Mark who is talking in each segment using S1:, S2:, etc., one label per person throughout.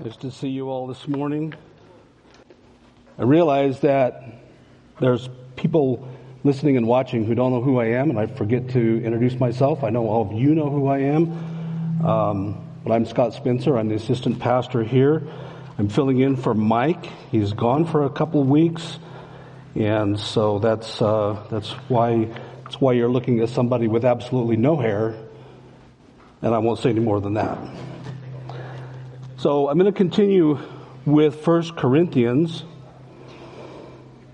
S1: Nice to see you all this morning. I realize that there's people listening and watching who don't know who I am, and I forget to introduce myself. I know all of you know who I am. Um, but I'm Scott Spencer. I'm the assistant pastor here. I'm filling in for Mike. He's gone for a couple weeks, and so that's uh, that's why that's why you're looking at somebody with absolutely no hair. And I won't say any more than that. So I'm going to continue with 1 Corinthians.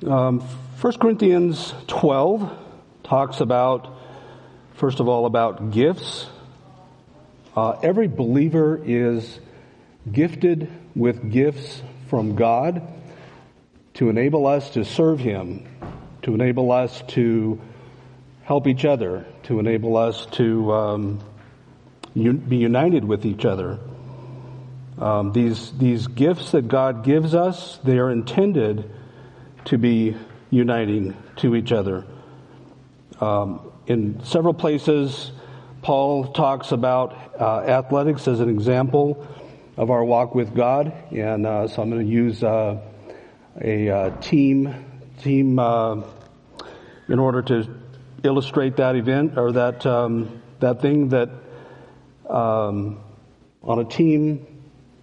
S1: Um, 1 Corinthians 12 talks about, first of all, about gifts. Uh, every believer is gifted with gifts from God to enable us to serve Him, to enable us to help each other, to enable us to um, un- be united with each other. Um, these, these gifts that God gives us, they are intended to be uniting to each other. Um, in several places, Paul talks about uh, athletics as an example of our walk with God, and uh, so I'm going to use uh, a uh, team team uh, in order to illustrate that event or that um, that thing that um, on a team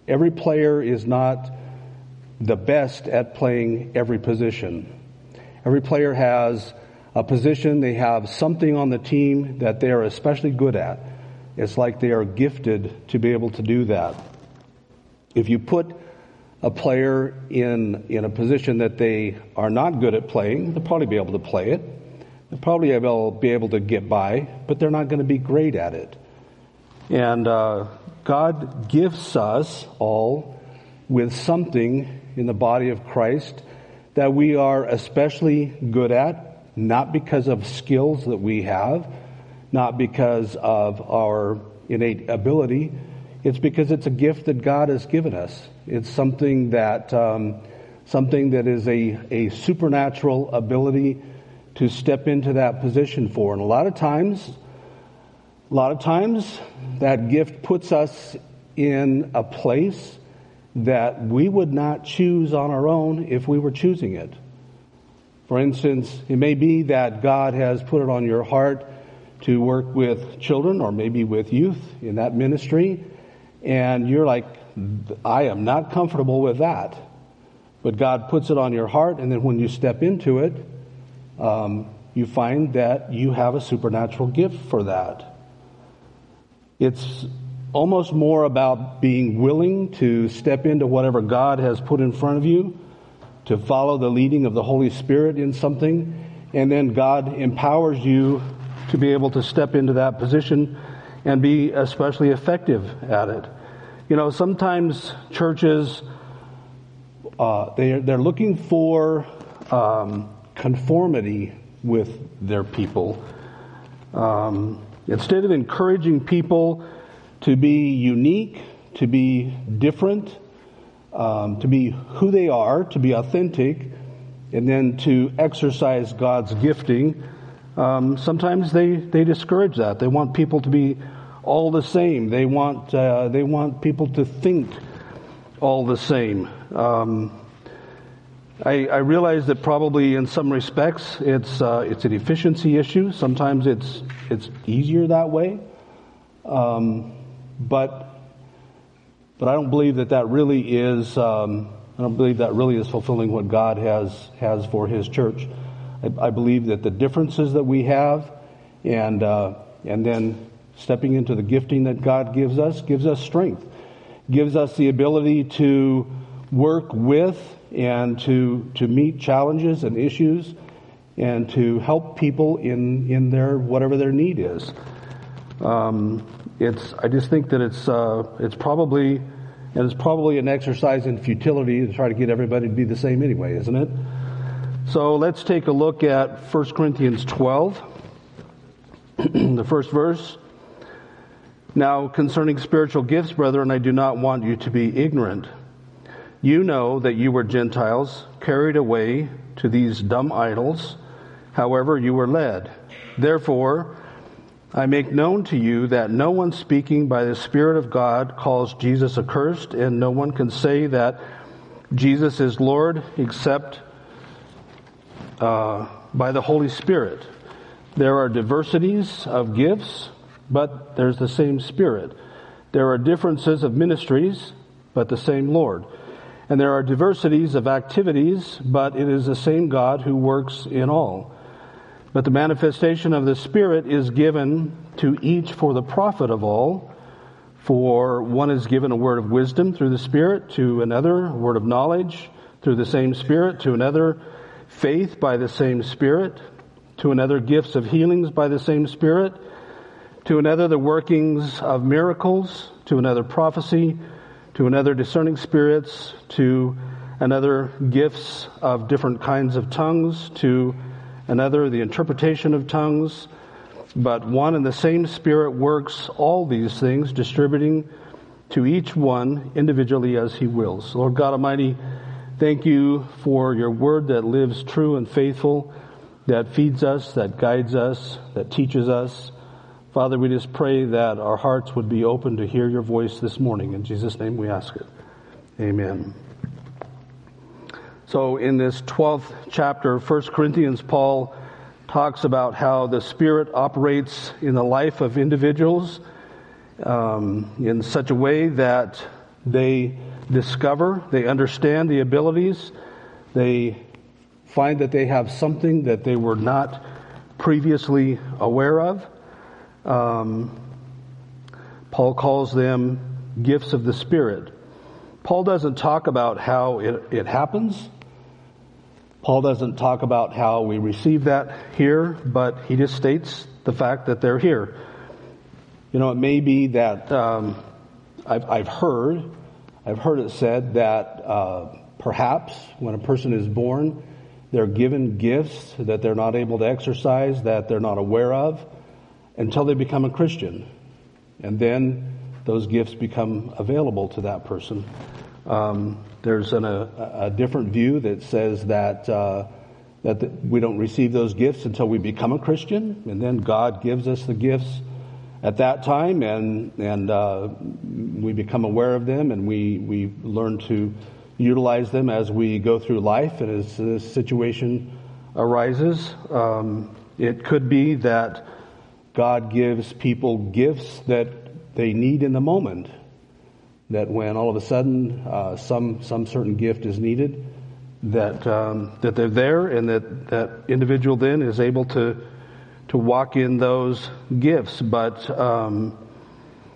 S1: Every player is not the best at playing every position. Every player has a position, they have something on the team that they are especially good at. It's like they are gifted to be able to do that. If you put a player in, in a position that they are not good at playing, they'll probably be able to play it. They'll probably be able to get by, but they're not going to be great at it. And uh, God gifts us all with something in the body of Christ that we are especially good at, not because of skills that we have, not because of our innate ability. It's because it's a gift that God has given us. It's something that, um, something that is a, a supernatural ability to step into that position for. And a lot of times, a lot of times, that gift puts us in a place that we would not choose on our own if we were choosing it. For instance, it may be that God has put it on your heart to work with children or maybe with youth in that ministry, and you're like, I am not comfortable with that. But God puts it on your heart, and then when you step into it, um, you find that you have a supernatural gift for that. It's almost more about being willing to step into whatever God has put in front of you, to follow the leading of the Holy Spirit in something, and then God empowers you to be able to step into that position and be especially effective at it. You know, sometimes churches, uh, they, they're looking for um, conformity with their people. Um, Instead of encouraging people to be unique, to be different, um, to be who they are, to be authentic, and then to exercise God's gifting, um, sometimes they, they discourage that. They want people to be all the same. They want, uh, they want people to think all the same. Um, I, I, realize that probably in some respects it's uh, it's an efficiency issue. Sometimes it's it's easier that way, um, but but I don't believe that that really is. Um, I don't believe that really is fulfilling what God has has for His church. I, I believe that the differences that we have, and uh, and then stepping into the gifting that God gives us, gives us strength, gives us the ability to work with and to, to meet challenges and issues and to help people in, in their, whatever their need is. Um, it's, I just think that it's, uh, it's probably, and it's probably an exercise in futility to try to get everybody to be the same anyway, isn't it? So let's take a look at 1 Corinthians 12, the first verse. Now, concerning spiritual gifts, brethren, I do not want you to be ignorant. You know that you were Gentiles, carried away to these dumb idols, however you were led. Therefore, I make known to you that no one speaking by the Spirit of God calls Jesus accursed, and no one can say that Jesus is Lord except uh, by the Holy Spirit. There are diversities of gifts, but there's the same Spirit. There are differences of ministries, but the same Lord. And there are diversities of activities, but it is the same God who works in all. But the manifestation of the Spirit is given to each for the profit of all. For one is given a word of wisdom through the Spirit, to another, a word of knowledge through the same Spirit, to another, faith by the same Spirit, to another, gifts of healings by the same Spirit, to another, the workings of miracles, to another, prophecy, to another, discerning spirits, to another, gifts of different kinds of tongues, to another the interpretation of tongues, but one and the same Spirit works all these things, distributing to each one individually as He wills. Lord God Almighty, thank you for your word that lives true and faithful, that feeds us, that guides us, that teaches us. Father, we just pray that our hearts would be open to hear your voice this morning. In Jesus' name we ask it. Amen. So, in this 12th chapter of 1 Corinthians, Paul talks about how the Spirit operates in the life of individuals um, in such a way that they discover, they understand the abilities, they find that they have something that they were not previously aware of. Um, Paul calls them gifts of the Spirit. Paul doesn't talk about how it, it happens. Paul doesn't talk about how we receive that here, but he just states the fact that they're here. You know, it may be that um, I've, I've, heard, I've heard it said that uh, perhaps when a person is born, they're given gifts that they're not able to exercise, that they're not aware of, until they become a Christian, and then those gifts become available to that person. Um, there's an, a, a, different view that says that uh, that the, we don't receive those gifts until we become a Christian, and then God gives us the gifts at that time, and and uh, we become aware of them, and we we learn to utilize them as we go through life, and as this situation arises. Um, it could be that God gives people gifts that they need in the moment that when all of a sudden uh, some some certain gift is needed, that um, that they're there, and that that individual then is able to to walk in those gifts. But um,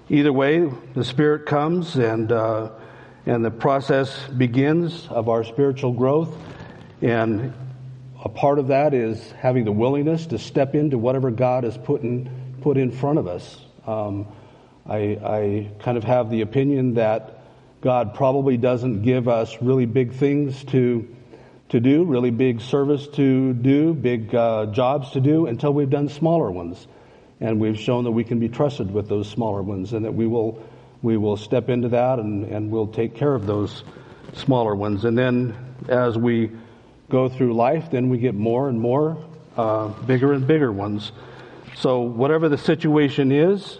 S1: either way, the Spirit comes, and uh, and the process begins of our spiritual growth, and a part of that is having the willingness to step into whatever God has put in put in front of us. Um, I, I kind of have the opinion that God probably doesn't give us really big things to to do, really big service to do, big uh, jobs to do until we've done smaller ones, and we've shown that we can be trusted with those smaller ones, and that we will we will step into that and and we'll take care of those smaller ones, and then as we go through life, then we get more and more uh, bigger and bigger ones. So whatever the situation is,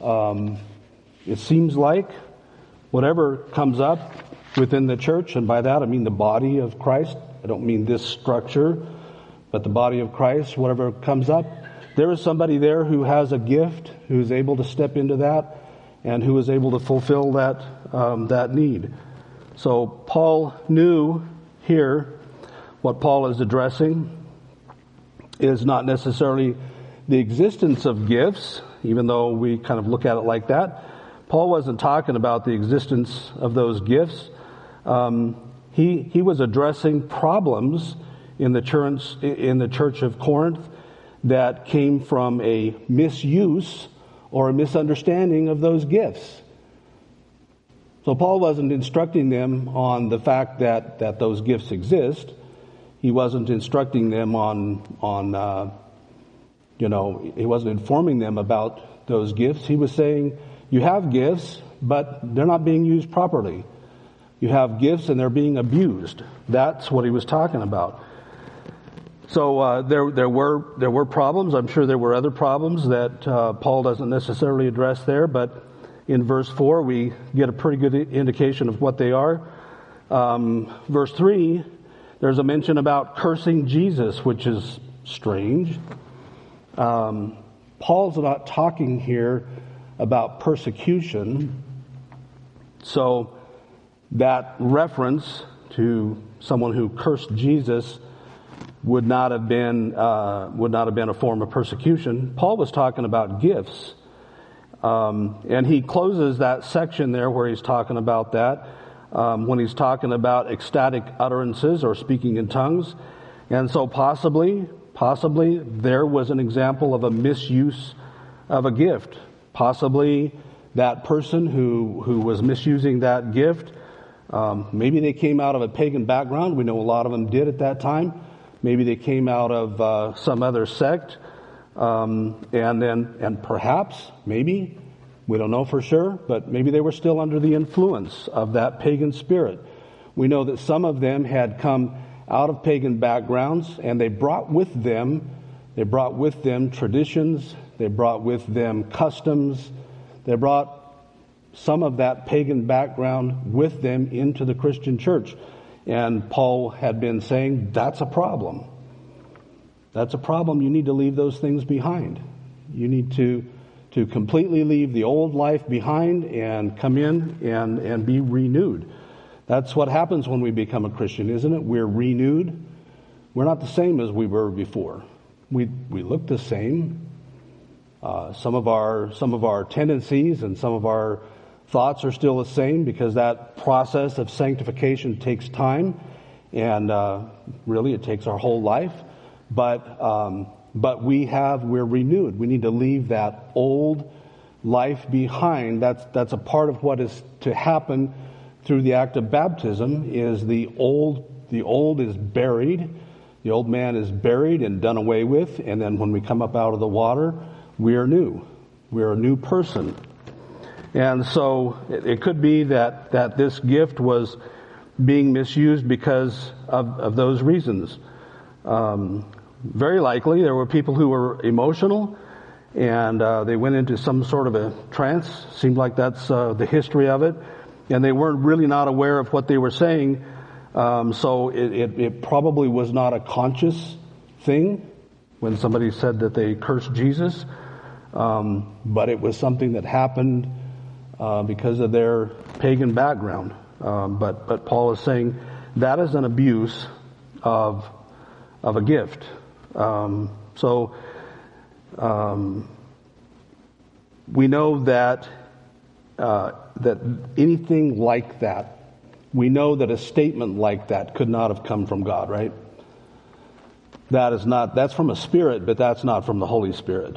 S1: um, it seems like whatever comes up within the church, and by that I mean the body of Christ, I don't mean this structure, but the body of Christ, whatever comes up, there is somebody there who has a gift, who is able to step into that, and who is able to fulfill that, um, that need. So Paul knew here what Paul is addressing is not necessarily the existence of gifts, even though we kind of look at it like that. Paul wasn't talking about the existence of those gifts. Um, he, he was addressing problems in the, church, in the church of Corinth that came from a misuse or a misunderstanding of those gifts. So Paul wasn't instructing them on the fact that, that those gifts exist. He wasn't instructing them on, on uh, you know, he wasn't informing them about those gifts. He was saying, you have gifts, but they're not being used properly. You have gifts and they're being abused. That's what he was talking about. So uh, there, there were there were problems. I'm sure there were other problems that uh, Paul doesn't necessarily address there, but in verse four we get a pretty good indication of what they are. Um, verse three, there's a mention about cursing Jesus, which is strange. Um, Paul's not talking here about persecution, so that reference to someone who cursed Jesus would not have been uh, would not have been a form of persecution. Paul was talking about gifts, um, and he closes that section there where he's talking about that um, when he's talking about ecstatic utterances or speaking in tongues, and so possibly possibly there was an example of a misuse of a gift. Possibly that person who who was misusing that gift. Um, maybe they came out of a pagan background. We know a lot of them did at that time. Maybe they came out of uh, some other sect, um, and then and perhaps maybe we don't know for sure, but maybe they were still under the influence of that pagan spirit. We know that some of them had come out of pagan backgrounds, and they brought with them they brought with them traditions, they brought with them customs, they brought some of that pagan background with them into the Christian church. And Paul had been saying, that's a problem. That's a problem. You need to leave those things behind. You need to, to completely leave the old life behind and come in and, and be renewed. That's what happens when we become a Christian, isn't it? We're renewed. We're not the same as we were before. We, we look the same. Uh, some of our some of our tendencies and some of our thoughts are still the same because that process of sanctification takes time, and uh, really it takes our whole life. But um, but we have we're renewed. We need to leave that old life behind. That's that's a part of what is to happen through the act of baptism. Is the old the old is buried. The old man is buried and done away with, and then when we come up out of the water, we are new. We're a new person. And so it, it could be that, that this gift was being misused because of, of those reasons. Um, very likely there were people who were emotional and uh, they went into some sort of a trance. Seemed like that's uh, the history of it. And they weren't really not aware of what they were saying. Um, so it, it, it, probably was not a conscious thing when somebody said that they cursed Jesus. Um, but it was something that happened uh, because of their pagan background. Um, but but Paul is saying that is an abuse of of a gift. Um, so um, we know that uh, that anything like that, we know that a statement like that could not have come from God, right? That is not that's from a spirit, but that's not from the Holy Spirit.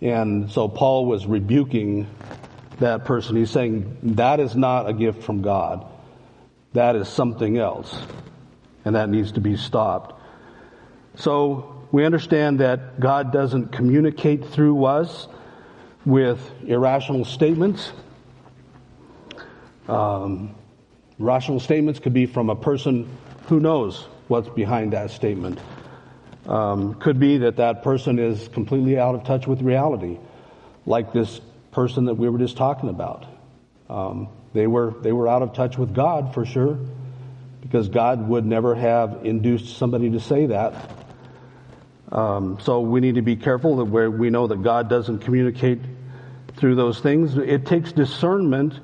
S1: And so Paul was rebuking that person. He's saying that is not a gift from God. That is something else. And that needs to be stopped. So we understand that God doesn't communicate through us with irrational statements. Um, rational statements could be from a person who knows what's behind that statement. Um, could be that that person is completely out of touch with reality, like this person that we were just talking about. Um, they were they were out of touch with God for sure, because God would never have induced somebody to say that. Um, so we need to be careful that we know that God doesn't communicate through those things. It takes discernment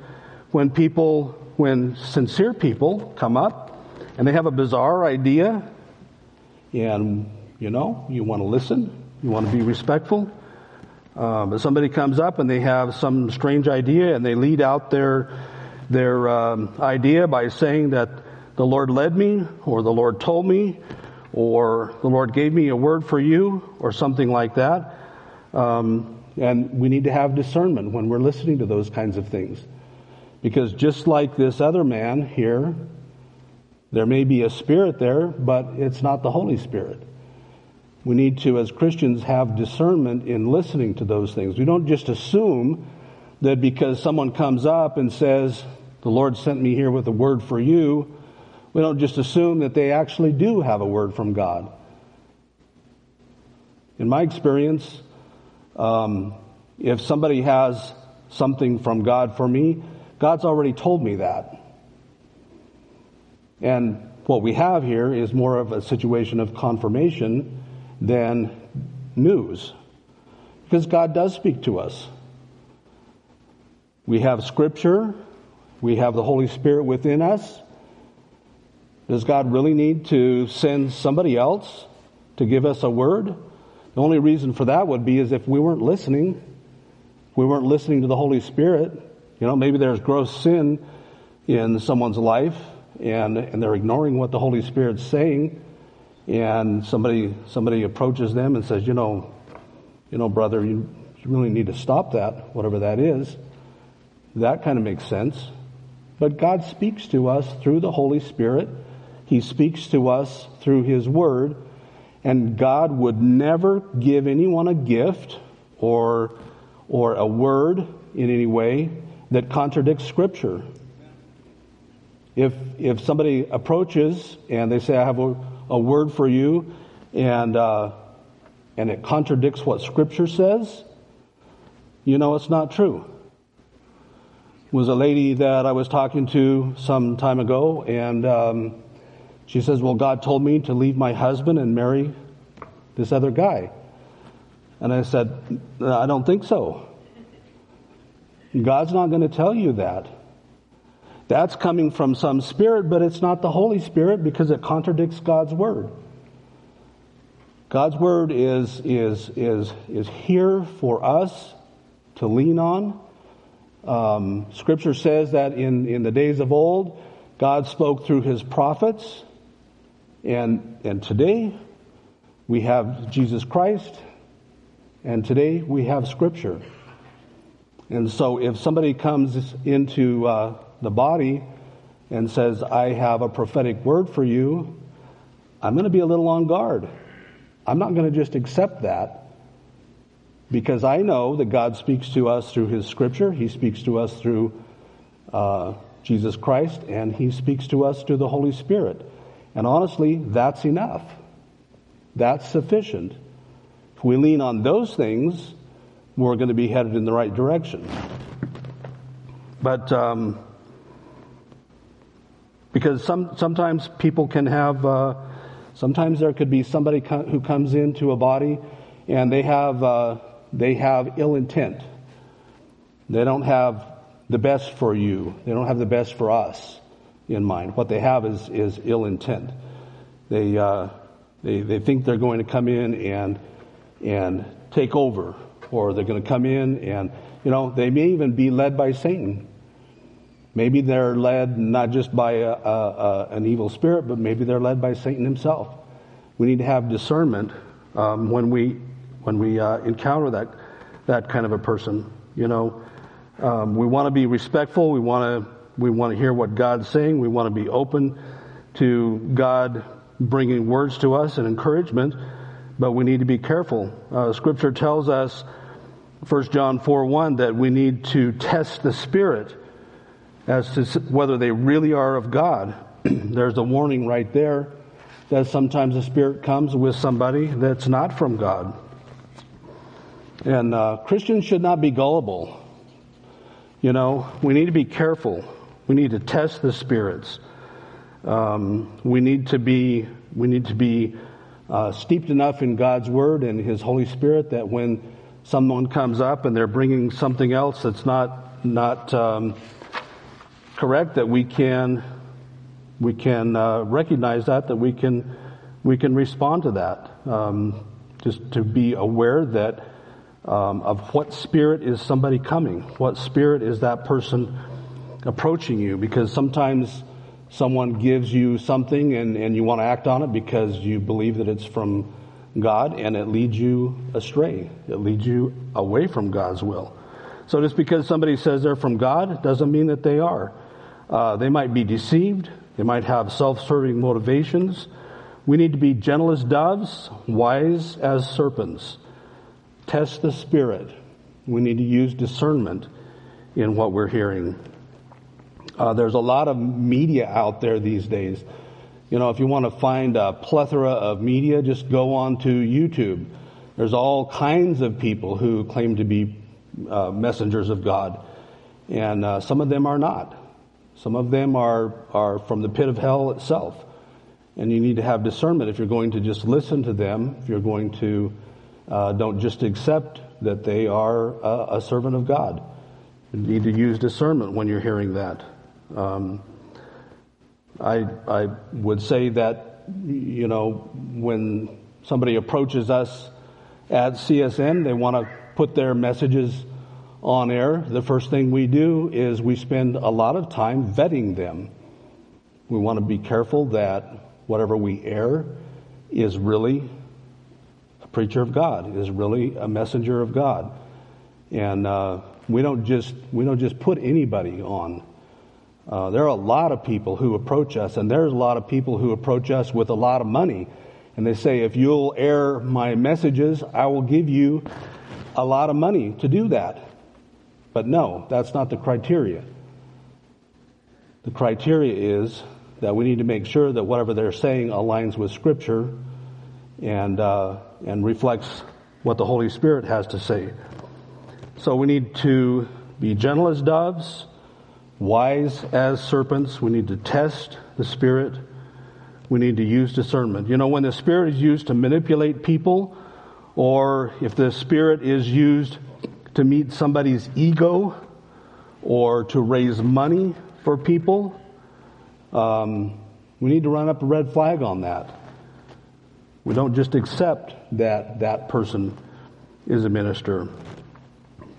S1: when people, when sincere people come up and they have a bizarre idea, and you know you want to listen, you want to be respectful. Um, if somebody comes up and they have some strange idea and they lead out their their um, idea by saying that the Lord led me, or the Lord told me, or the Lord gave me a word for you, or something like that. Um, and we need to have discernment when we're listening to those kinds of things. Because just like this other man here, there may be a spirit there, but it's not the Holy Spirit. We need to, as Christians, have discernment in listening to those things. We don't just assume that because someone comes up and says, the Lord sent me here with a word for you, we don't just assume that they actually do have a word from God. In my experience, um, if somebody has something from God for me, God's already told me that. And what we have here is more of a situation of confirmation than news. Because God does speak to us. We have Scripture, we have the Holy Spirit within us. Does God really need to send somebody else to give us a word? The only reason for that would be is if we weren't listening, we weren't listening to the Holy Spirit. You know, maybe there's gross sin in someone's life and, and they're ignoring what the Holy Spirit's saying. And somebody, somebody approaches them and says, you know, you know, brother, you, you really need to stop that, whatever that is. That kind of makes sense. But God speaks to us through the Holy Spirit. He speaks to us through His Word. And God would never give anyone a gift or, or a word in any way that contradicts Scripture. If, if somebody approaches and they say, I have a, a word for you, and, uh, and it contradicts what Scripture says, you know it's not true. Was a lady that I was talking to some time ago, and um, she says, Well, God told me to leave my husband and marry this other guy. And I said, I don't think so. God's not going to tell you that. That's coming from some spirit, but it's not the Holy Spirit because it contradicts God's word. God's word is, is, is, is here for us to lean on. Um, scripture says that in, in the days of old, God spoke through his prophets. And, and today, we have Jesus Christ. And today, we have scripture. And so if somebody comes into uh, the body and says, I have a prophetic word for you, I'm going to be a little on guard. I'm not going to just accept that because I know that God speaks to us through His Scripture. He speaks to us through uh, Jesus Christ, and He speaks to us through the Holy Spirit. And honestly, that's enough. That's sufficient. If we lean on those things, we're going to be headed in the right direction. But um, because some, sometimes people can have, uh, sometimes there could be somebody co- who comes into a body and they have, uh, they have ill intent. They don't have the best for you. They don't have the best for us in mind. What they have is, is ill intent. They, uh, they, they think they're going to come in and, and take over or they're going to come in and, you know, they may even be led by Satan. Maybe they're led not just by a, a, a, an evil spirit, but maybe they're led by Satan himself. We need to have discernment um, when we when we uh, encounter that that kind of a person. You know, um, we want to be respectful. We want to we want to hear what God's saying. We want to be open to God bringing words to us and encouragement, but we need to be careful. Uh, scripture tells us 1 John 4 1 that we need to test the Spirit as to whether they really are of God. There's a warning right there that sometimes the Spirit comes with somebody that's not from God. And uh, Christians should not be gullible. You know, we need to be careful. We need to test the spirits. Um, we need to be we need to be uh, steeped enough in God's Word and His Holy Spirit that when someone comes up and they're bringing something else that's not not um, correct, that we can we can uh, recognize that, that we can we can respond to that. Um, just to be aware that um, of what spirit is somebody coming, what spirit is that person approaching you, because sometimes someone gives you something and, and you want to act on it because you believe that it's from God and it leads you astray. It leads you away from God's will. So just because somebody says they're from God doesn't mean that they are. Uh, they might be deceived. They might have self-serving motivations. We need to be gentle as doves, wise as serpents. Test the spirit. We need to use discernment in what we're hearing. Uh, there's a lot of media out there these days. You know, if you want to find a plethora of media, just go on to YouTube. There's all kinds of people who claim to be uh, messengers of God, and uh, some of them are not. Some of them are, are from the pit of hell itself. And you need to have discernment if you're going to just listen to them, if you're going to, uh, don't just accept that they are a, a, servant of God. You need to use discernment when you're hearing that. Um, I, I would say that, you know, when somebody approaches us at CSN, they want to put their messages on air. The first thing we do is we spend a lot of time vetting them. We want to be careful that whatever we air is really a preacher of God, is really a messenger of God. And uh, we don't just we don't just put anybody on. Uh, there are a lot of people who approach us, and there's a lot of people who approach us with a lot of money, and they say, "If you'll air my messages, I will give you a lot of money to do that." But no, that's not the criteria. The criteria is that we need to make sure that whatever they're saying aligns with Scripture and, uh, and reflects what the Holy Spirit has to say. So we need to be gentle as doves, wise as serpents. We need to test the Spirit. We need to use discernment. You know, when the Spirit is used to manipulate people, or if the Spirit is used to meet somebody's ego or to raise money for people, um, we need to run up a red flag on that. We don't just accept that that person is a minister.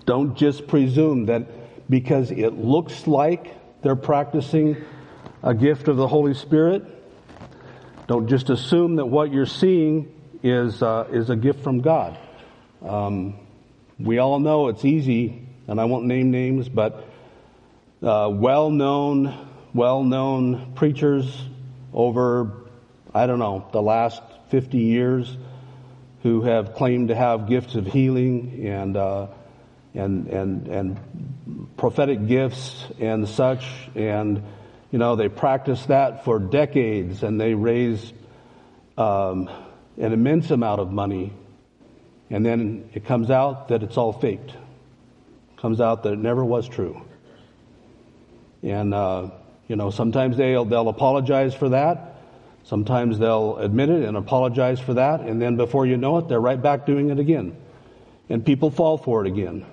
S1: Don't just presume that because it looks like they're practicing a gift of the Holy Spirit, don't just assume that what you're seeing is, uh, is a gift from God. Um, we all know it's easy, and I won't name names, but uh, well known, well known preachers over, I don't know, the last 50 years who have claimed to have gifts of healing and, uh, and, and, and prophetic gifts and such. And, you know, they practiced that for decades and they raised um, an immense amount of money and then it comes out that it's all faked. Comes out that it never was true. And, uh, you know, sometimes they'll, they'll apologize for that. Sometimes they'll admit it and apologize for that. And then before you know it, they're right back doing it again. And people fall for it again.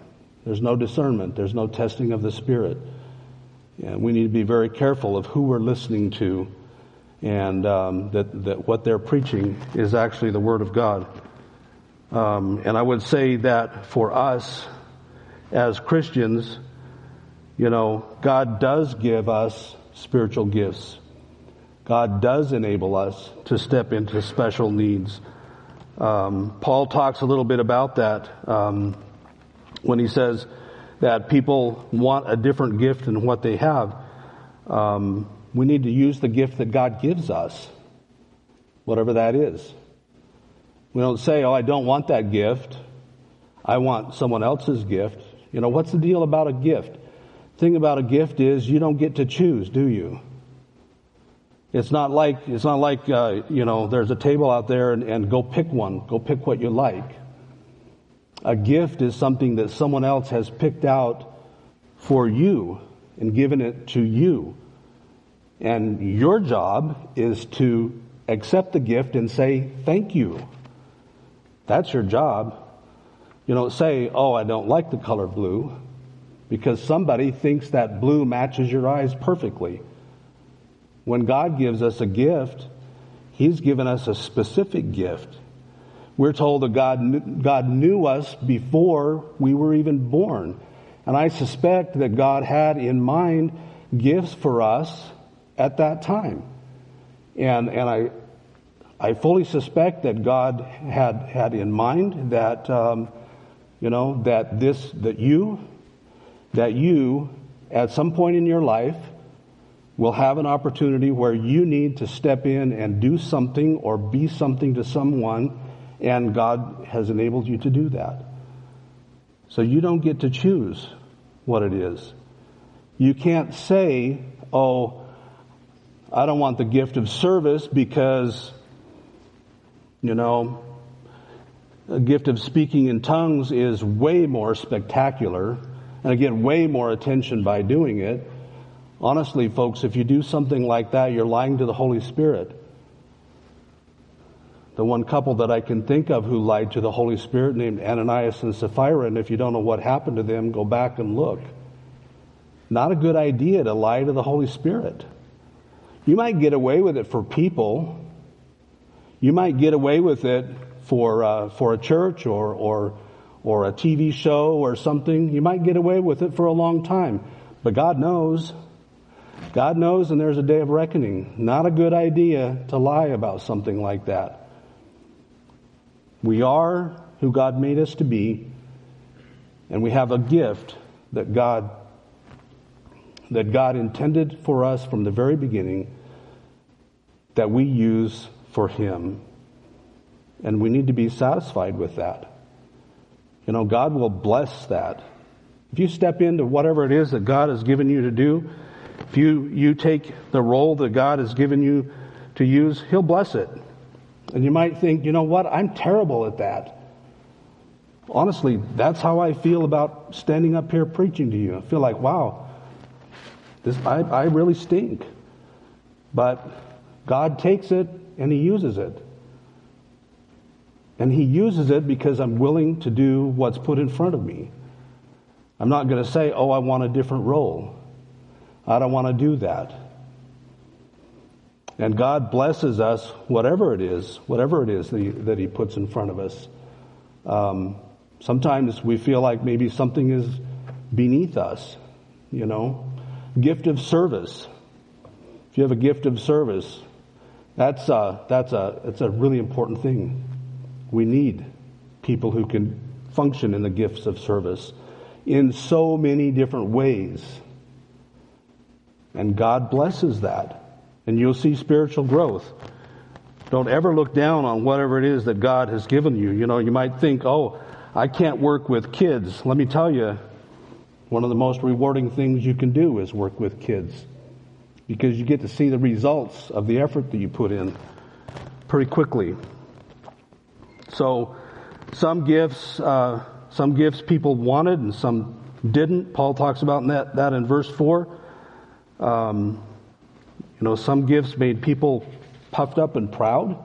S1: There's no discernment. There's no testing of the Spirit. And we need to be very careful of who we're listening to and um, that, that what they're preaching is actually the Word of God. Um, and I would say that for us as Christians, you know, God does give us spiritual gifts. God does enable us to step into special needs. Um, Paul talks a little bit about that um, when he says that people want a different gift than what they have. Um, we need to use the gift that God gives us, whatever that is. We don't say, oh, I don't want that gift. I want someone else's gift. You know, what's the deal about a gift? thing about a gift is you don't get to choose, do you? It's not like, it's not like, uh, you know, there's a table out there and, and go pick one. Go pick what you like. A gift is something that someone else has picked out for you and given it to you. And your job is to accept the gift and say, thank you. That's your job. You don't say, oh, I don't like the color blue, because somebody thinks that blue matches your eyes perfectly. When God gives us a gift, He's given us a specific gift. We're told that God God knew us before we were even born. And I suspect that God had in mind gifts for us at that time. And, and I, I fully suspect that God had had in mind that um, you know that this that you that you at some point in your life will have an opportunity where you need to step in and do something or be something to someone and God has enabled you to do that. So you don't get to choose what it is. You can't say, "Oh, I don't want the gift of service because you know, a gift of speaking in tongues is way more spectacular, and I get way more attention by doing it. Honestly, folks, if you do something like that, you're lying to the Holy Spirit. The one couple that I can think of who lied to the Holy Spirit named Ananias and Sapphira, and if you don't know what happened to them, go back and look. Not a good idea to lie to the Holy Spirit. You might get away with it for people. You might get away with it for, uh, for a church or, or, or a TV show or something. You might get away with it for a long time. But God knows. God knows, and there's a day of reckoning. Not a good idea to lie about something like that. We are who God made us to be, and we have a gift that God that God intended for us from the very beginning that we use for Him. And we need to be satisfied with that. You know, God will bless that. If you step into whatever it is that God has given you to do, if you, you take the role that God has given you to use, He'll bless it. And you might think, you know what, I'm terrible at that. Honestly, that's how I feel about standing up here preaching to you. I feel like, wow, this, I, I really stink. But God takes it and He uses it. And He uses it because I'm willing to do what's put in front of me. I'm not going to say, oh, I want a different role. I don't want to do that. And God blesses us, whatever it is, whatever it is that He, that he puts in front of us. Um, sometimes we feel like maybe something is beneath us, you know gift of service. If you have a gift of service, that's a, that's a, it's a really important thing. We need people who can function in the gifts of service in so many different ways. And God blesses that. And you'll see spiritual growth. Don't ever look down on whatever it is that God has given you. You know, you might think, oh, I can't work with kids. Let me tell you, one of the most rewarding things you can do is work with kids because you get to see the results of the effort that you put in pretty quickly. So, some gifts, uh, some gifts people wanted and some didn't. Paul talks about that, that in verse 4. Um, you know, some gifts made people puffed up and proud,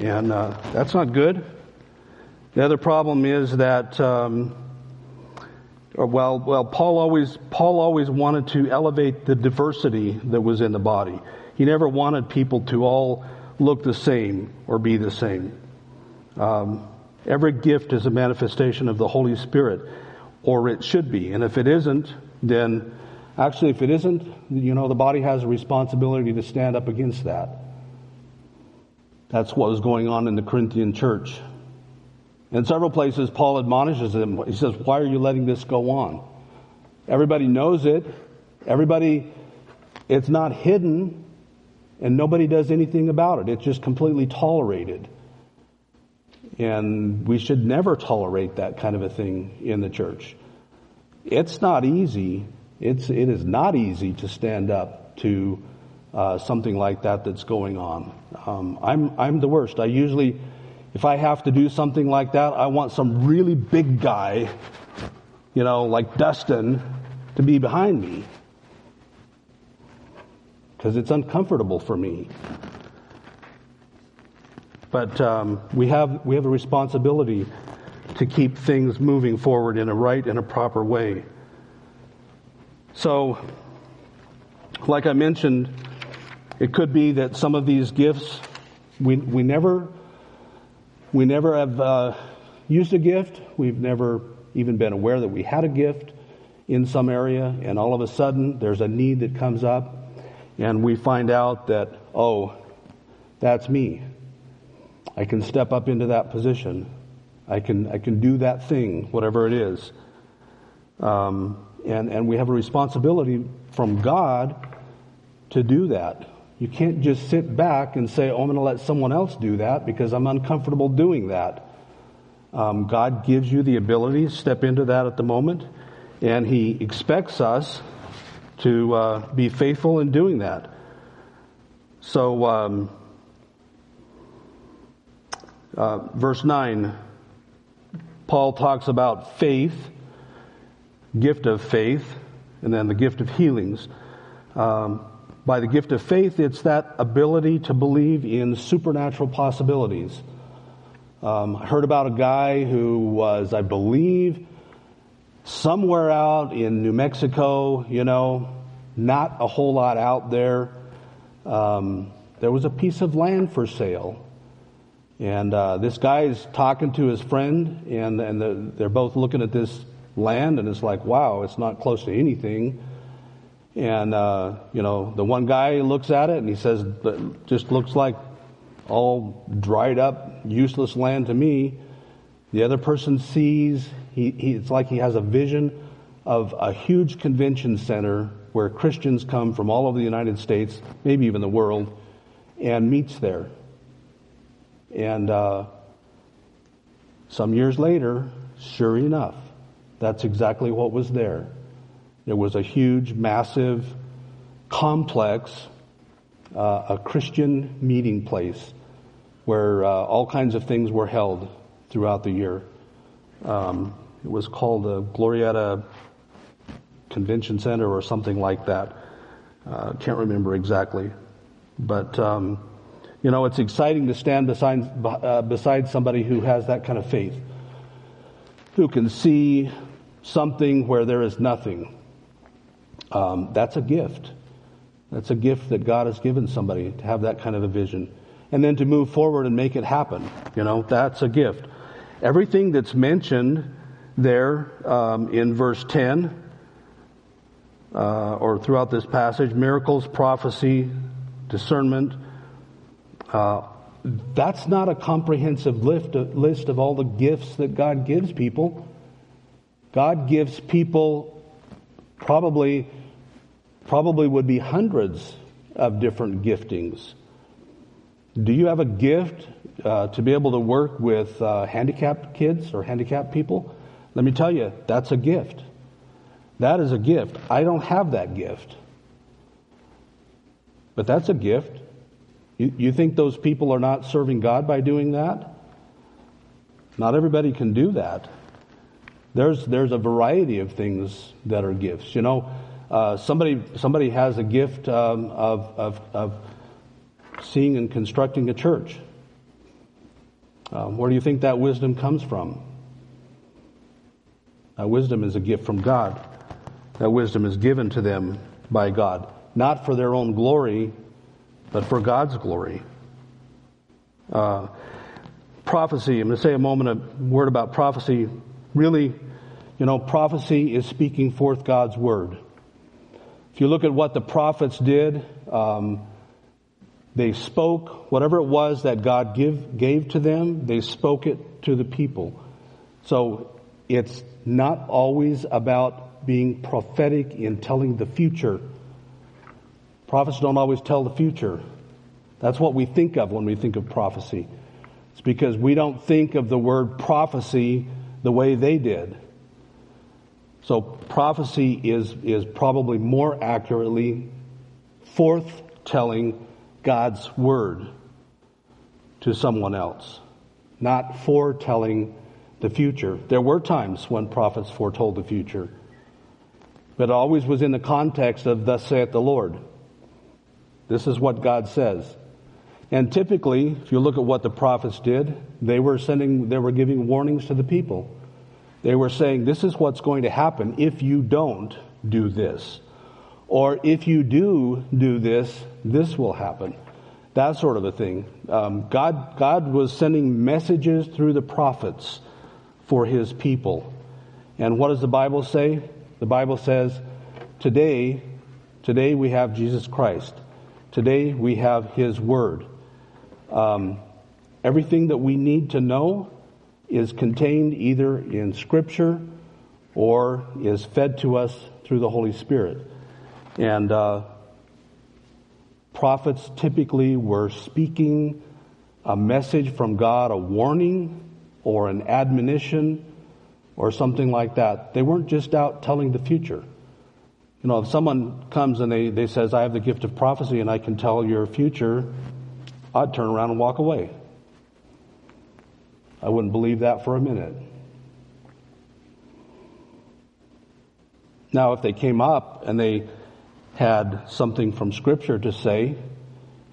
S1: and uh, that's not good. The other problem is that um, or well, well, Paul always, Paul always wanted to elevate the diversity that was in the body. He never wanted people to all look the same or be the same. Um, every gift is a manifestation of the Holy Spirit, or it should be. And if it isn't, then actually, if it isn't, you know, the body has a responsibility to stand up against that. That's what was going on in the Corinthian church. In several places, Paul admonishes them. He says, Why are you letting this go on? Everybody knows it. Everybody, it's not hidden, and nobody does anything about it. It's just completely tolerated. And we should never tolerate that kind of a thing in the church. It's not easy. It's, it is not easy to stand up to uh, something like that that's going on. Um, I'm, I'm the worst. I usually if I have to do something like that, I want some really big guy, you know, like Dustin, to be behind me. Because it's uncomfortable for me. But um, we, have, we have a responsibility to keep things moving forward in a right and a proper way. So, like I mentioned, it could be that some of these gifts we, we never we never have uh, used a gift. We've never even been aware that we had a gift in some area, and all of a sudden there's a need that comes up, and we find out that, oh, that's me. I can step up into that position. I can, I can do that thing, whatever it is. Um, and, and we have a responsibility from God to do that. You can't just sit back and say, oh, I'm going to let someone else do that because I'm uncomfortable doing that. Um, God gives you the ability to step into that at the moment, and He expects us to uh, be faithful in doing that. So, um, uh, verse 9 Paul talks about faith, gift of faith, and then the gift of healings. Um, by the gift of faith, it's that ability to believe in supernatural possibilities. Um, I heard about a guy who was, I believe, somewhere out in New Mexico, you know, not a whole lot out there. Um, there was a piece of land for sale. And uh, this guy is talking to his friend, and, and the, they're both looking at this land, and it's like, wow, it's not close to anything. And, uh, you know, the one guy looks at it and he says, just looks like all dried up, useless land to me. The other person sees, he, he, it's like he has a vision of a huge convention center where Christians come from all over the United States, maybe even the world, and meets there. And uh, some years later, sure enough, that's exactly what was there. There was a huge, massive complex, uh, a Christian meeting place where uh, all kinds of things were held throughout the year. Um, it was called the Glorieta Convention Center or something like that. Uh, can't remember exactly. But, um, you know, it's exciting to stand beside, uh, beside somebody who has that kind of faith, who can see something where there is nothing um, that's a gift. That's a gift that God has given somebody to have that kind of a vision. And then to move forward and make it happen. You know, that's a gift. Everything that's mentioned there um, in verse 10 uh, or throughout this passage miracles, prophecy, discernment uh, that's not a comprehensive list of, list of all the gifts that God gives people. God gives people probably probably would be hundreds of different giftings. Do you have a gift uh, to be able to work with uh, handicapped kids or handicapped people? Let me tell you, that's a gift. That is a gift. I don't have that gift. But that's a gift. You, you think those people are not serving God by doing that? Not everybody can do that. There's, there's a variety of things that are gifts. You know, uh, somebody, somebody has a gift um, of, of, of, seeing and constructing a church. Um, where do you think that wisdom comes from? That wisdom is a gift from God. That wisdom is given to them by God, not for their own glory, but for God's glory. Uh, prophecy, I'm going to say a moment, a word about prophecy. Really, you know, prophecy is speaking forth God's word. If you look at what the prophets did, um, they spoke whatever it was that God give, gave to them, they spoke it to the people. So it's not always about being prophetic in telling the future. Prophets don't always tell the future. That's what we think of when we think of prophecy. It's because we don't think of the word prophecy the way they did. So prophecy is, is probably more accurately forth-telling God's word to someone else, not foretelling the future. There were times when prophets foretold the future, but always was in the context of thus saith the Lord. This is what God says. And typically, if you look at what the prophets did, they were sending, they were giving warnings to the people. They were saying, this is what's going to happen if you don't do this. Or if you do do this, this will happen. That sort of a thing. Um, God, God was sending messages through the prophets for his people. And what does the Bible say? The Bible says, today, today we have Jesus Christ. Today we have his word. Um, everything that we need to know is contained either in Scripture or is fed to us through the Holy Spirit. And uh, prophets typically were speaking a message from God, a warning or an admonition or something like that. They weren't just out telling the future. You know, if someone comes and they, they says, I have the gift of prophecy and I can tell your future, I'd turn around and walk away. I wouldn't believe that for a minute. Now, if they came up and they had something from Scripture to say,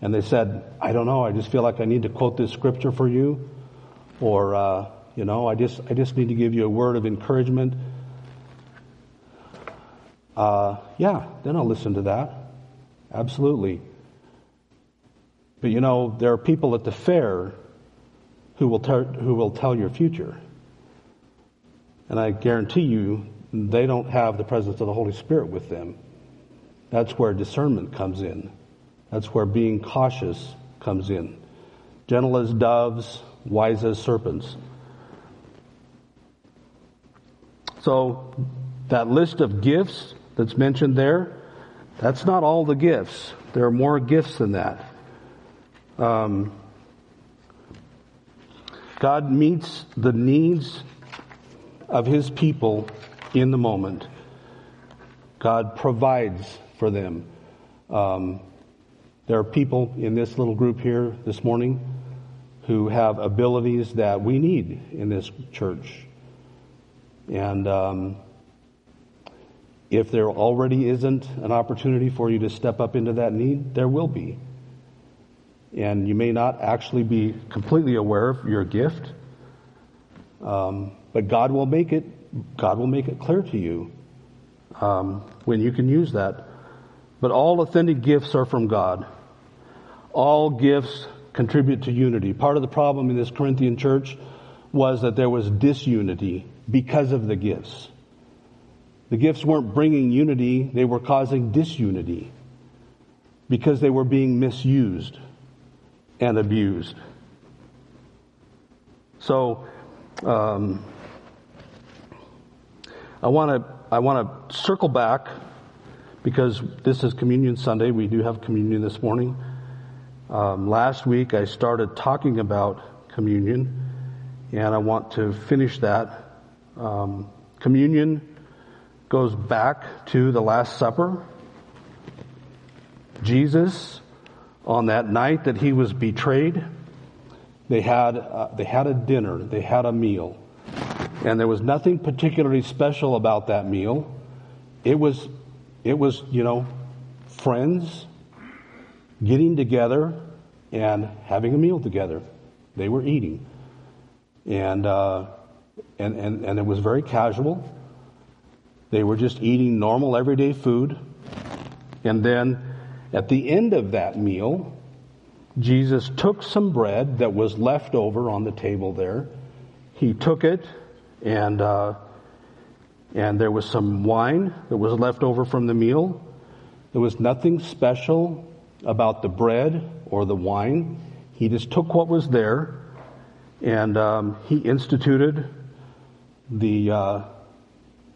S1: and they said, I don't know, I just feel like I need to quote this Scripture for you, or, uh, you know, I just, I just need to give you a word of encouragement, uh, yeah, then I'll listen to that. Absolutely. But you know, there are people at the fair who will, ter- who will tell your future. And I guarantee you, they don't have the presence of the Holy Spirit with them. That's where discernment comes in. That's where being cautious comes in. Gentle as doves, wise as serpents. So, that list of gifts that's mentioned there, that's not all the gifts. There are more gifts than that. Um, God meets the needs of His people in the moment. God provides for them. Um, there are people in this little group here this morning who have abilities that we need in this church. And um, if there already isn't an opportunity for you to step up into that need, there will be. And you may not actually be completely aware of your gift, um, but God will make it. God will make it clear to you um, when you can use that. But all authentic gifts are from God. All gifts contribute to unity. Part of the problem in this Corinthian church was that there was disunity because of the gifts. The gifts weren't bringing unity, they were causing disunity because they were being misused and abused. So, um, I want to I want to circle back because this is Communion Sunday. We do have communion this morning. Um, last week I started talking about communion, and I want to finish that. Um, communion goes back to the Last Supper. Jesus, on that night that he was betrayed, they had, uh, they had a dinner, they had a meal. And there was nothing particularly special about that meal. It was, it was, you know, friends getting together and having a meal together. They were eating. And, uh, and, and, and it was very casual. They were just eating normal everyday food. And then at the end of that meal, Jesus took some bread that was left over on the table there. He took it and, uh, and there was some wine that was left over from the meal. There was nothing special about the bread or the wine. He just took what was there and um, he instituted the uh,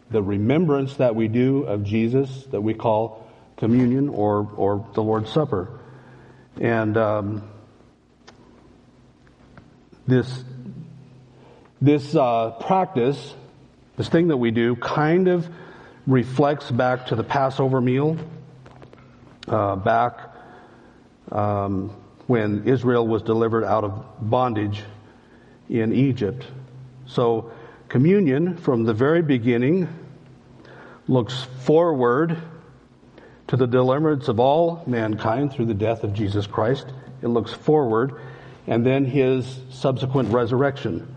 S1: the remembrance that we do of Jesus that we call communion or, or the Lord's Supper. And um, this, this uh, practice, this thing that we do, kind of reflects back to the Passover meal, uh, back um, when Israel was delivered out of bondage in Egypt. So, communion from the very beginning looks forward to the deliverance of all mankind through the death of Jesus Christ. It looks forward, and then his subsequent resurrection.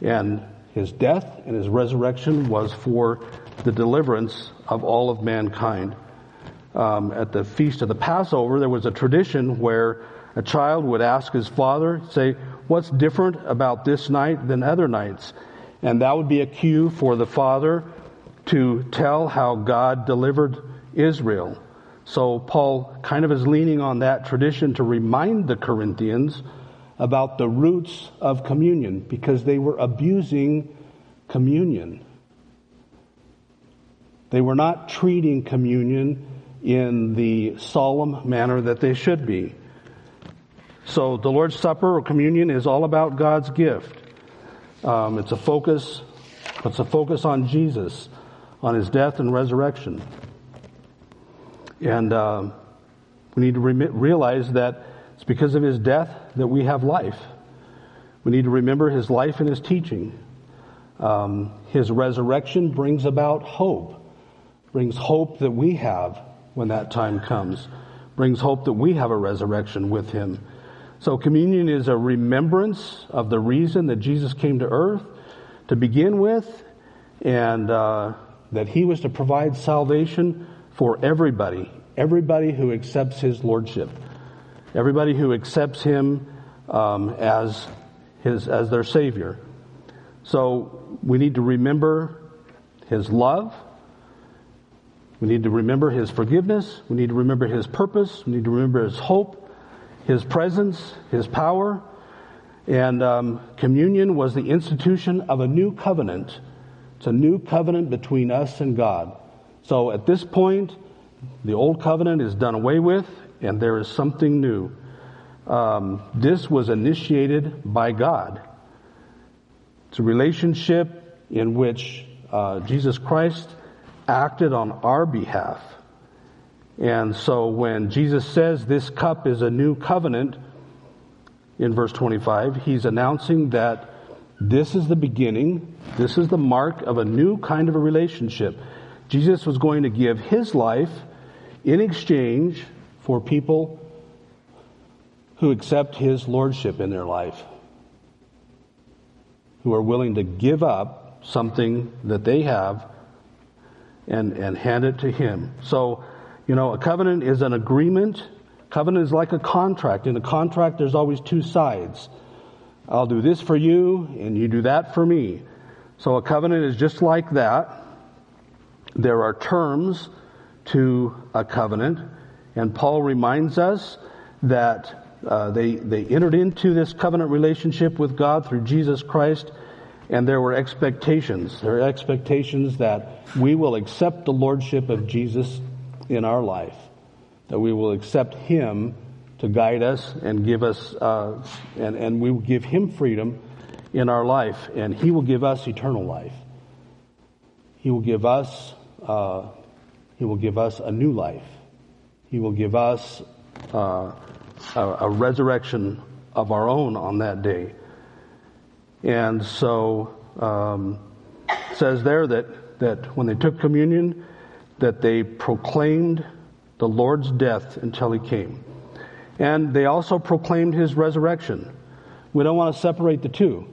S1: And his death and his resurrection was for the deliverance of all of mankind. Um, at the feast of the Passover, there was a tradition where a child would ask his father, say, What's different about this night than other nights? And that would be a cue for the father to tell how God delivered Israel. So Paul kind of is leaning on that tradition to remind the Corinthians about the roots of communion because they were abusing communion. They were not treating communion in the solemn manner that they should be. So the Lord's Supper or communion is all about God's gift. Um, it's a focus. It's a focus on Jesus on his death and resurrection. And uh, we need to re- realize that it's because of his death that we have life. We need to remember his life and his teaching. Um, his resurrection brings about hope brings hope that we have when that time comes, brings hope that we have a resurrection with him. So communion is a remembrance of the reason that Jesus came to earth to begin with, and uh, that he was to provide salvation for everybody, everybody who accepts his lordship, everybody who accepts him um, as his as their savior. So we need to remember his love. We need to remember his forgiveness. We need to remember his purpose. We need to remember his hope, his presence, his power. And um, communion was the institution of a new covenant. It's a new covenant between us and God. So at this point, the old covenant is done away with, and there is something new. Um, this was initiated by God. It's a relationship in which uh, Jesus Christ acted on our behalf. And so when Jesus says this cup is a new covenant, in verse 25, he's announcing that this is the beginning, this is the mark of a new kind of a relationship. Jesus was going to give his life in exchange for people who accept his lordship in their life, who are willing to give up something that they have and, and hand it to him. So, you know, a covenant is an agreement. Covenant is like a contract. In a contract, there's always two sides. I'll do this for you, and you do that for me. So a covenant is just like that. There are terms to a covenant, and Paul reminds us that uh, they, they entered into this covenant relationship with God through Jesus Christ, and there were expectations. There are expectations that we will accept the lordship of Jesus in our life, that we will accept Him to guide us and give us, uh, and, and we will give Him freedom in our life, and He will give us eternal life. He will give us, uh, He will give us a new life. He will give us uh, a, a resurrection of our own on that day. And so um, says there that, that when they took communion, that they proclaimed the Lord's death until he came. And they also proclaimed his resurrection. We don't want to separate the two.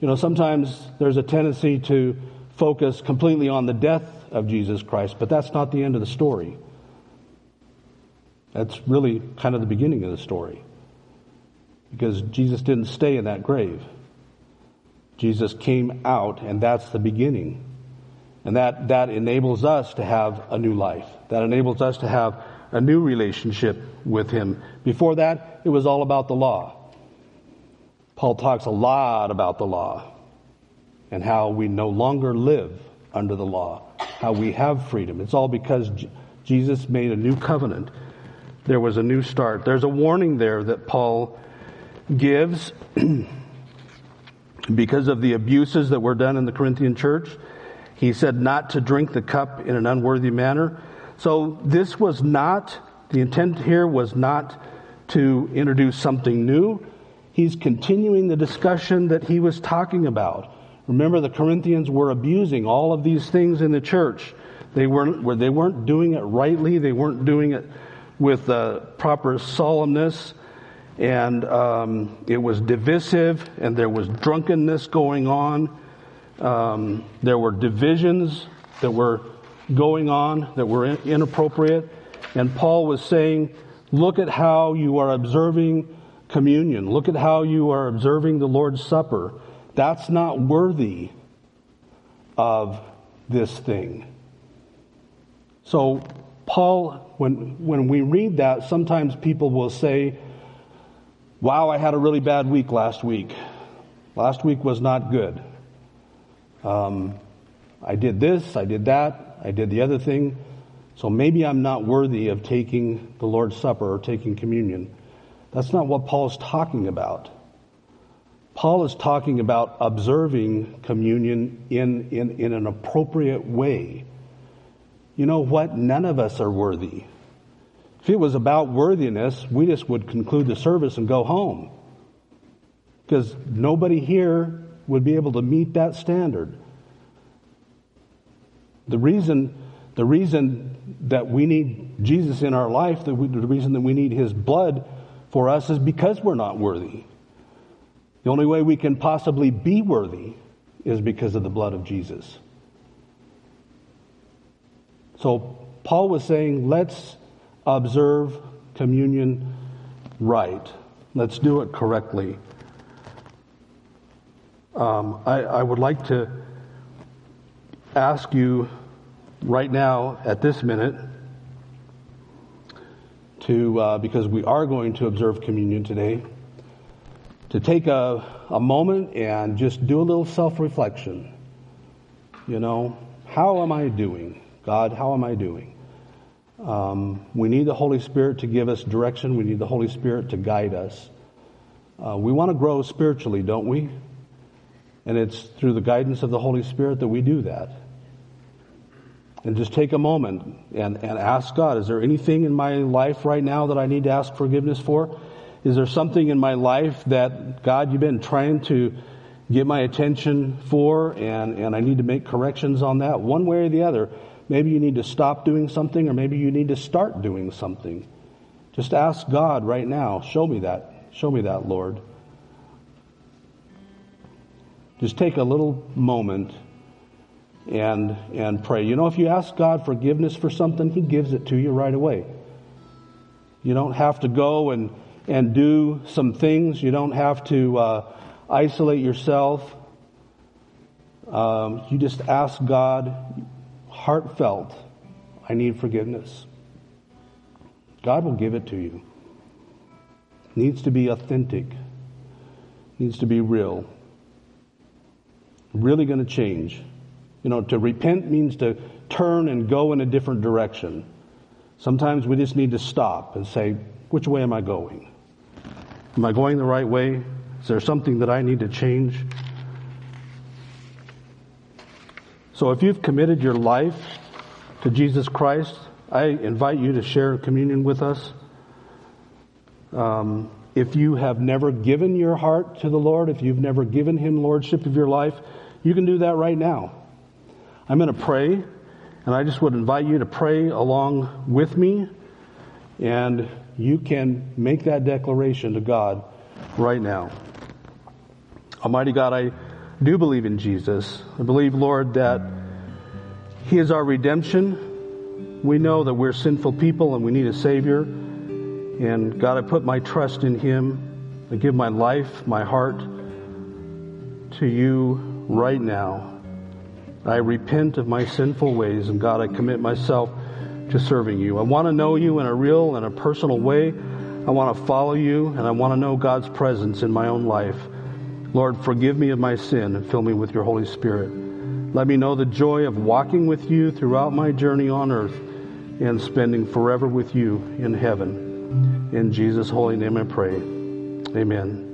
S1: You know, sometimes there's a tendency to focus completely on the death of Jesus Christ, but that's not the end of the story. That's really kind of the beginning of the story. Because Jesus didn't stay in that grave. Jesus came out, and that's the beginning. And that, that enables us to have a new life. That enables us to have a new relationship with Him. Before that, it was all about the law. Paul talks a lot about the law and how we no longer live under the law, how we have freedom. It's all because J- Jesus made a new covenant there was a new start. There's a warning there that Paul gives because of the abuses that were done in the Corinthian church. He said not to drink the cup in an unworthy manner. So this was not, the intent here was not to introduce something new. He's continuing the discussion that he was talking about. Remember, the Corinthians were abusing all of these things in the church. They weren't, they weren't doing it rightly. They weren't doing it with uh, proper solemnness, and um, it was divisive, and there was drunkenness going on. Um, there were divisions that were going on that were inappropriate. And Paul was saying, look at how you are observing communion. Look at how you are observing the Lord's Supper. That's not worthy of this thing. So Paul, when, when we read that, sometimes people will say, Wow, I had a really bad week last week. Last week was not good. Um, I did this, I did that, I did the other thing. So maybe I'm not worthy of taking the Lord's Supper or taking communion. That's not what Paul's talking about. Paul is talking about observing communion in, in, in an appropriate way. You know what? None of us are worthy. If it was about worthiness, we just would conclude the service and go home. Because nobody here would be able to meet that standard. The reason The reason that we need Jesus in our life, the, the reason that we need His blood for us is because we're not worthy. The only way we can possibly be worthy is because of the blood of Jesus. So Paul was saying, let's observe communion right. Let's do it correctly. Um, I, I would like to ask you right now, at this minute, to, uh, because we are going to observe communion today, to take a, a moment and just do a little self reflection. You know, how am I doing? God, how am I doing? Um, we need the Holy Spirit to give us direction. We need the Holy Spirit to guide us. Uh, we want to grow spiritually, don't we? And it's through the guidance of the Holy Spirit that we do that. And just take a moment and, and ask God, is there anything in my life right now that I need to ask forgiveness for? Is there something in my life that, God, you've been trying to get my attention for and, and I need to make corrections on that one way or the other? Maybe you need to stop doing something or maybe you need to start doing something. Just ask God right now, show me that. Show me that, Lord. Just take a little moment and, and pray. You know, if you ask God forgiveness for something, He gives it to you right away. You don't have to go and, and do some things. You don't have to uh, isolate yourself. Um, you just ask God, heartfelt, I need forgiveness. God will give it to you. It needs to be authentic. It needs to be real. Really going to change. You know, to repent means to turn and go in a different direction. Sometimes we just need to stop and say, which way am I going? Am I going the right way? Is there something that I need to change? So if you've committed your life to Jesus Christ, I invite you to share communion with us. Um, if you have never given your heart to the Lord, if you've never given Him lordship of your life, you can do that right now. I'm going to pray, and I just would invite you to pray along with me, and you can make that declaration to God right now. Almighty God, I do believe in Jesus. I believe, Lord, that He is our redemption. We know that we're sinful people and we need a Savior. And God, I put my trust in Him. I give my life, my heart to you right now. I repent of my sinful ways, and God, I commit myself to serving you. I want to know you in a real and a personal way. I want to follow you, and I want to know God's presence in my own life. Lord, forgive me of my sin and fill me with your Holy Spirit. Let me know the joy of walking with you throughout my journey on earth and spending forever with you in heaven. In Jesus' holy name I pray. Amen.